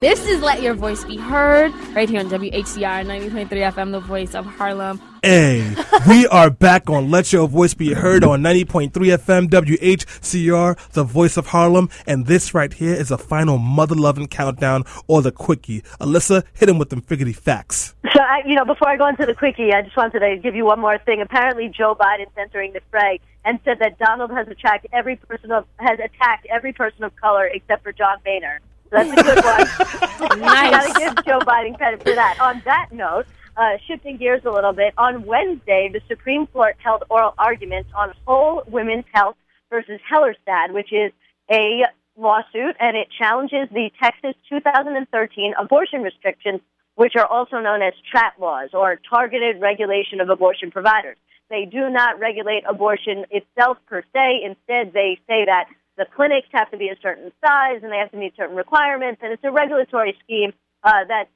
This is Let Your Voice Be Heard right here on WHCR 90.3 FM, the voice of Harlem. Hey, we are back on Let Your Voice Be Heard on 90.3 FM WHCR, the voice of Harlem. And this right here is a final mother loving countdown or the quickie. Alyssa, hit him with them figgity facts. So, I, you know, before I go into the quickie, I just wanted to give you one more thing. Apparently, Joe Biden's entering the fray and said that Donald has attacked every person of has attacked every person of color except for John Boehner. That's a good one. Nice. Got to give Joe Biden credit for that. On that note, uh, shifting gears a little bit, on Wednesday, the Supreme Court held oral arguments on Whole Women's Health versus Hellerstedt, which is a lawsuit, and it challenges the Texas 2013 abortion restrictions, which are also known as TRAP laws, or Targeted Regulation of Abortion Providers. They do not regulate abortion itself per se. Instead, they say that the clinics have to be a certain size and they have to meet certain requirements, and it's a regulatory scheme uh, that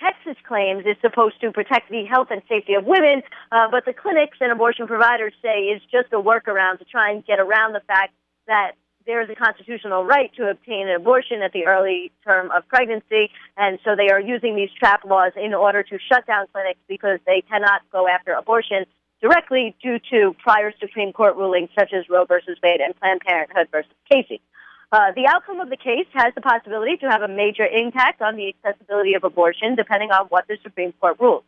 Texas claims is supposed to protect the health and safety of women, uh, but the clinics and abortion providers say is just a workaround to try and get around the fact that there is a constitutional right to obtain an abortion at the early term of pregnancy, and so they are using these trap laws in order to shut down clinics because they cannot go after abortion directly due to prior Supreme Court rulings such as Roe versus Wade and Planned Parenthood versus Casey. Uh, the outcome of the case has the possibility to have a major impact on the accessibility of abortion, depending on what the Supreme Court rules.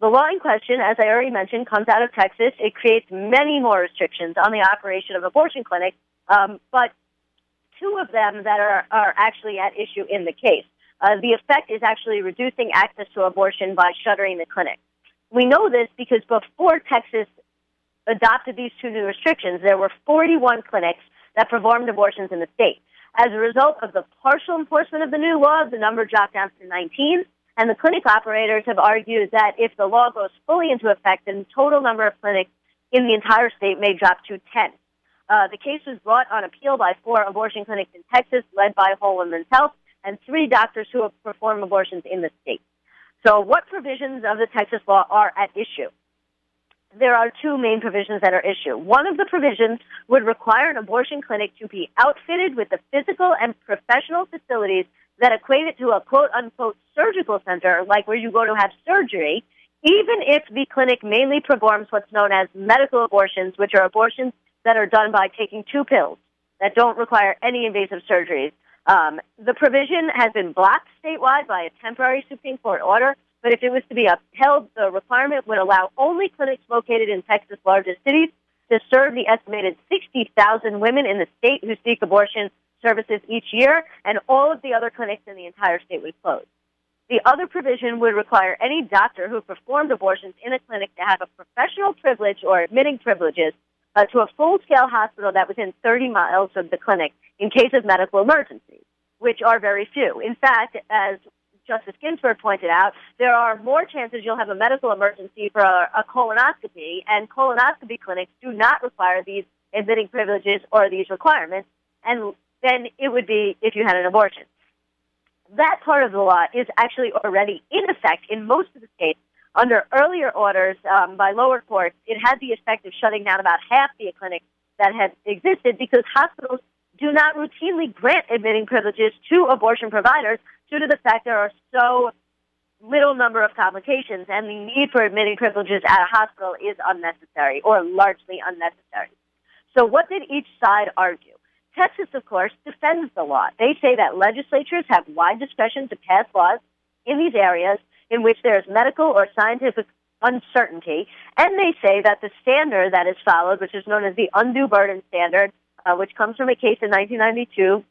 The law in question, as I already mentioned, comes out of Texas. It creates many more restrictions on the operation of abortion clinics, um, but two of them that are, are actually at issue in the case. Uh, the effect is actually reducing access to abortion by shuttering the clinic. We know this because before Texas adopted these two new restrictions, there were 41 clinics that performed abortions in the state. As a result of the partial enforcement of the new law, the number dropped down to 19, and the clinic operators have argued that if the law goes fully into effect, then the total number of clinics in the entire state may drop to 10. Uh, the case was brought on appeal by four abortion clinics in Texas, led by Whole Women's Health, and three doctors who have performed abortions in the state. So, what provisions of the Texas law are at issue? There are two main provisions that are issue. One of the provisions would require an abortion clinic to be outfitted with the physical and professional facilities that equate it to a quote unquote surgical center, like where you go to have surgery, even if the clinic mainly performs what's known as medical abortions, which are abortions that are done by taking two pills that don't require any invasive surgeries. Um, the provision has been blocked statewide by a temporary Supreme Court order, but if it was to be upheld, the requirement would allow only clinics located in Texas' largest cities to serve the estimated 60,000 women in the state who seek abortion services each year, and all of the other clinics in the entire state would close. The other provision would require any doctor who performed abortions in a clinic to have a professional privilege or admitting privileges uh, to a full-scale hospital that was in 30 miles of the clinic in case of medical emergencies, which are very few. In fact, as Justice Ginsburg pointed out, there are more chances you'll have a medical emergency for a, a colonoscopy, and colonoscopy clinics do not require these admitting privileges or these requirements, and then it would be if you had an abortion. That part of the law is actually already in effect in most of the states under earlier orders um, by lower courts, it had the effect of shutting down about half the clinics that had existed because hospitals do not routinely grant admitting privileges to abortion providers due to the fact there are so little number of complications and the need for admitting privileges at a hospital is unnecessary or largely unnecessary. So what did each side argue? Texas, of course, defends the law. They say that legislatures have wide discretion to pass laws in these areas in which there is medical or scientific uncertainty, and they say that the standard that is followed, which is known as the undue burden standard, uh, which comes from a case in 1992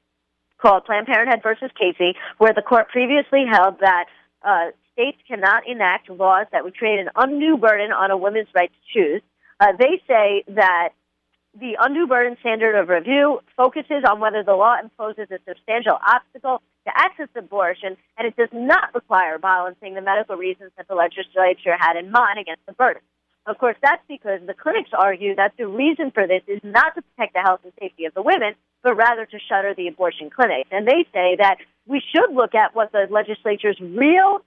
called Planned Parenthood versus Casey, where the court previously held that uh, states cannot enact laws that would create an undue burden on a woman's right to choose. Uh, they say that the undue burden standard of review focuses on whether the law imposes a substantial obstacle to access abortion, and it does not require balancing the medical reasons that the legislature had in mind against the burden. Of course, that's because the clinics argue that the reason for this is not to protect the health and safety of the women, but rather to shutter the abortion clinics. And they say that we should look at what the legislature's real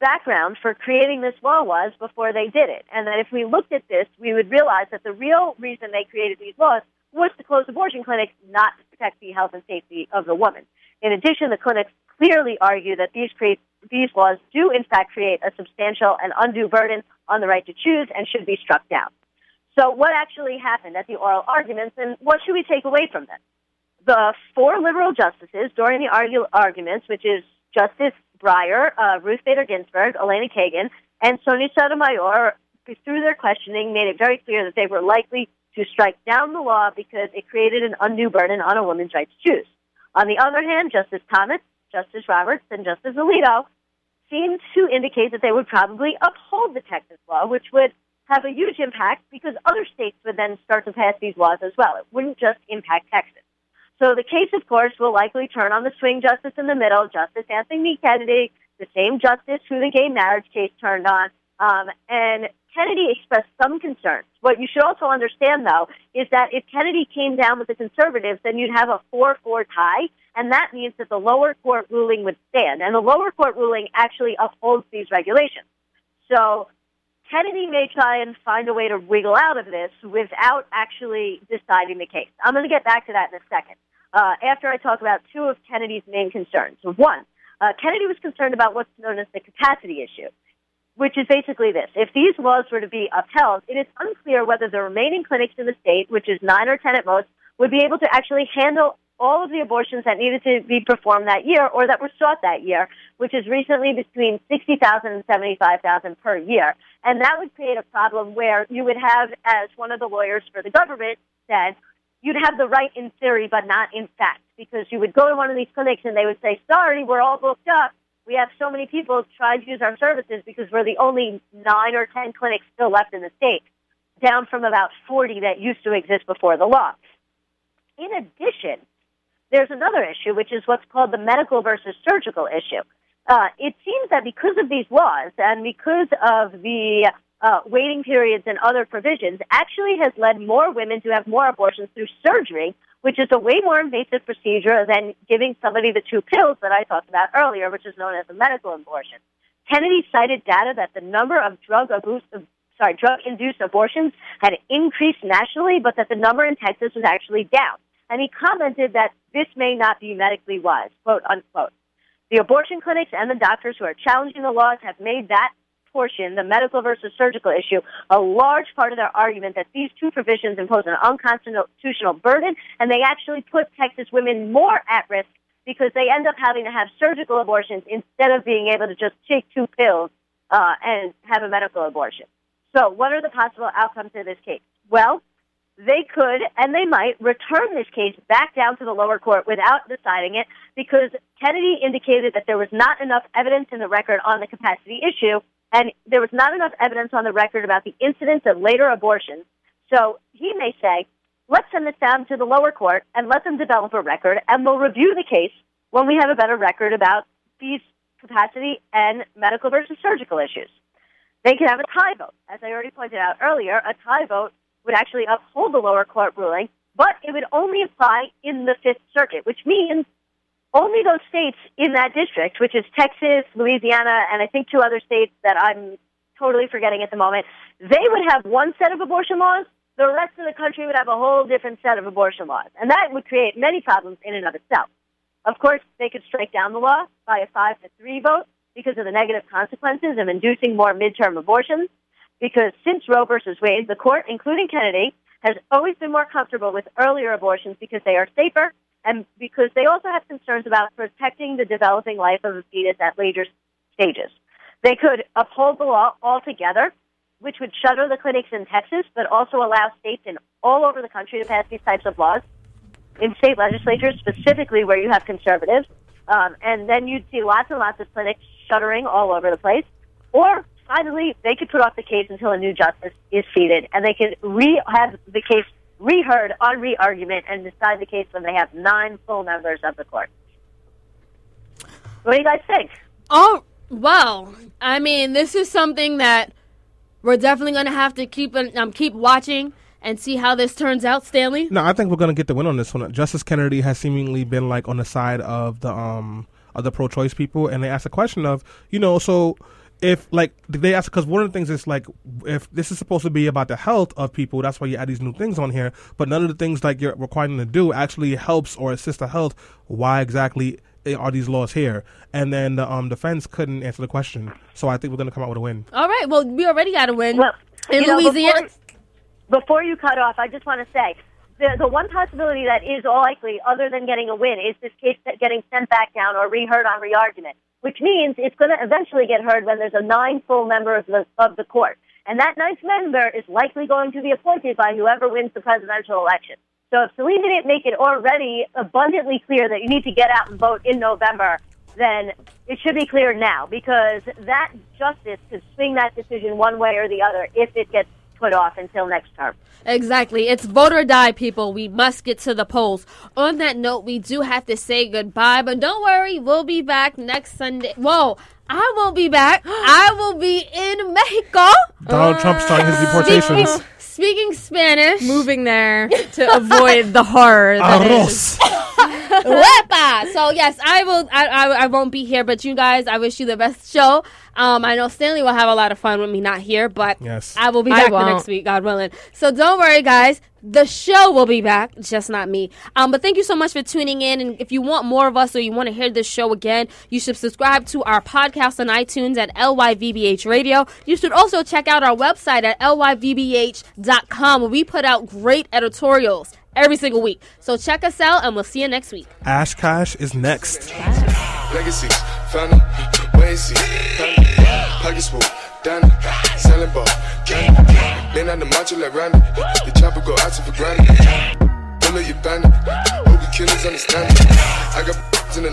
background for creating this law was before they did it. And that if we looked at this, we would realize that the real reason they created these laws was to close abortion clinics, not to protect the health and safety of the woman. In addition, the clinics clearly argue that these create these laws do in fact create a substantial and undue burden on the right to choose and should be struck down. So what actually happened at the oral arguments and what should we take away from this? The four liberal justices during the argu- arguments, which is Justice Breyer, uh, Ruth Bader Ginsburg, Elena Kagan, and Sonia Sotomayor, through their questioning, made it very clear that they were likely to strike down the law because it created an undue burden on a woman's right to choose. On the other hand, Justice Thomas, Justice Roberts, and Justice Alito seemed to indicate that they would probably uphold the Texas law, which would have a huge impact because other states would then start to pass these laws as well. It wouldn't just impact Texas. So the case, of course, will likely turn on the swing justice in the middle, Justice Anthony Kennedy, the same justice who the gay marriage case turned on. Um, and Kennedy expressed some concerns. What you should also understand, though, is that if Kennedy came down with the conservatives, then you'd have a 4 4 tie, and that means that the lower court ruling would stand. And the lower court ruling actually upholds these regulations. So Kennedy may try and find a way to wiggle out of this without actually deciding the case. I'm going to get back to that in a second. Uh, after I talk about two of Kennedy's main concerns. One, uh, Kennedy was concerned about what's known as the capacity issue, which is basically this. If these laws were to be upheld, it is unclear whether the remaining clinics in the state, which is nine or ten at most, would be able to actually handle all of the abortions that needed to be performed that year or that were sought that year, which is recently between 60,000 and 75,000 per year. And that would create a problem where you would have, as one of the lawyers for the government said, you'd have the right in theory, but not in fact, because you would go to one of these clinics and they would say, sorry, we're all booked up. We have so many people trying to use our services because we're the only nine or 10 clinics still left in the state, down from about 40 that used to exist before the law. In addition, there's another issue, which is what's called the medical versus surgical issue. Uh, it seems that because of these laws and because of the uh, waiting periods and other provisions, actually has led more women to have more abortions through surgery, which is a way more invasive procedure than giving somebody the two pills that I talked about earlier, which is known as a medical abortion. Kennedy cited data that the number of drug abuse, sorry, drug-induced abortions had increased nationally, but that the number in Texas was actually down. And he commented that this may not be medically wise, quote unquote. The abortion clinics and the doctors who are challenging the laws have made that portion, the medical versus surgical issue, a large part of their argument that these two provisions impose an unconstitutional burden and they actually put Texas women more at risk because they end up having to have surgical abortions instead of being able to just take two pills uh, and have a medical abortion. So, what are the possible outcomes of this case? Well, they could and they might return this case back down to the lower court without deciding it because Kennedy indicated that there was not enough evidence in the record on the capacity issue and there was not enough evidence on the record about the incidence of later abortions. So he may say, let's send this down to the lower court and let them develop a record and we'll review the case when we have a better record about these capacity and medical versus surgical issues. They can have a tie vote. As I already pointed out earlier, a tie vote would actually uphold the lower court ruling, but it would only apply in the Fifth Circuit, which means only those states in that district, which is Texas, Louisiana, and I think two other states that I'm totally forgetting at the moment, they would have one set of abortion laws. The rest of the country would have a whole different set of abortion laws. And that would create many problems in and of itself. Of course, they could strike down the law by a five to three vote because of the negative consequences of inducing more midterm abortions because since Roe versus Wade, the court, including Kennedy, has always been more comfortable with earlier abortions because they are safer and because they also have concerns about protecting the developing life of a fetus at later stages. They could uphold the law altogether, which would shutter the clinics in Texas, but also allow states in all over the country to pass these types of laws in state legislatures, specifically where you have conservatives. Um, and then you'd see lots and lots of clinics shuttering all over the place. Or finally, they could put off the case until a new justice is seated, and they could re have the case reheard on re-argument and decide the case when they have nine full members of the court. What do you guys think? Oh, well, I mean, this is something that we're definitely going to have to keep um, keep watching and see how this turns out, Stanley. No, I think we're going to get the win on this one. Justice Kennedy has seemingly been like on the side of the um of the pro-choice people, and they asked a question of, you know, so if like they ask because one of the things is like if this is supposed to be about the health of people that's why you add these new things on here but none of the things like you're requiring them to do actually helps or assists the health why exactly eh, are these laws here? And then the um, defense couldn't answer the question. So I think we're going to come out with a win. All right. Well, we already got a win Well, in you know, Louisiana. Before, before you cut off, I just want to say the, the one possibility that is likely, other than getting a win, is this case getting sent back down or reheard on re-argument, which means it's going to eventually get heard when there's a nine full member of the, of the court. And that ninth member is likely going to be appointed by whoever wins the presidential election. So if Selena didn't make it already abundantly clear that you need to get out and vote in November, then it should be clear now because that justice could swing that decision one way or the other if it gets put off until next term. Exactly. It's vote or die, people. We must get to the polls. On that note, we do have to say goodbye, but don't worry, we'll be back next Sunday. Whoa, I won't be back. I will be in Mexico. Donald Trump starting his deportations. Speaking, speaking Spanish. Moving there to avoid the horror. that is- Arroz. Wepa! So yes, I will. I, I I won't be here, but you guys, I wish you the best show. Um, I know Stanley will have a lot of fun with me not here, but Yes. I will be back the next week, God willing. So don't worry, guys. The show will be back, just not me. Um, but thank you so much for tuning in. And if you want more of us or you want to hear this show again, you should subscribe to our podcast on iTunes at LYVBH Radio. You should also check out our website at LYVBH.com where we put out great editorials every single week. So check us out and we'll see you next week. Ash Cash is next. Legacies, family, wait and see. Family, pockets full, Danny, selling ball, candy. Been on the macho like Randy. The chopper go out for granted. Pull your bandit. Hope the killers understand it. I got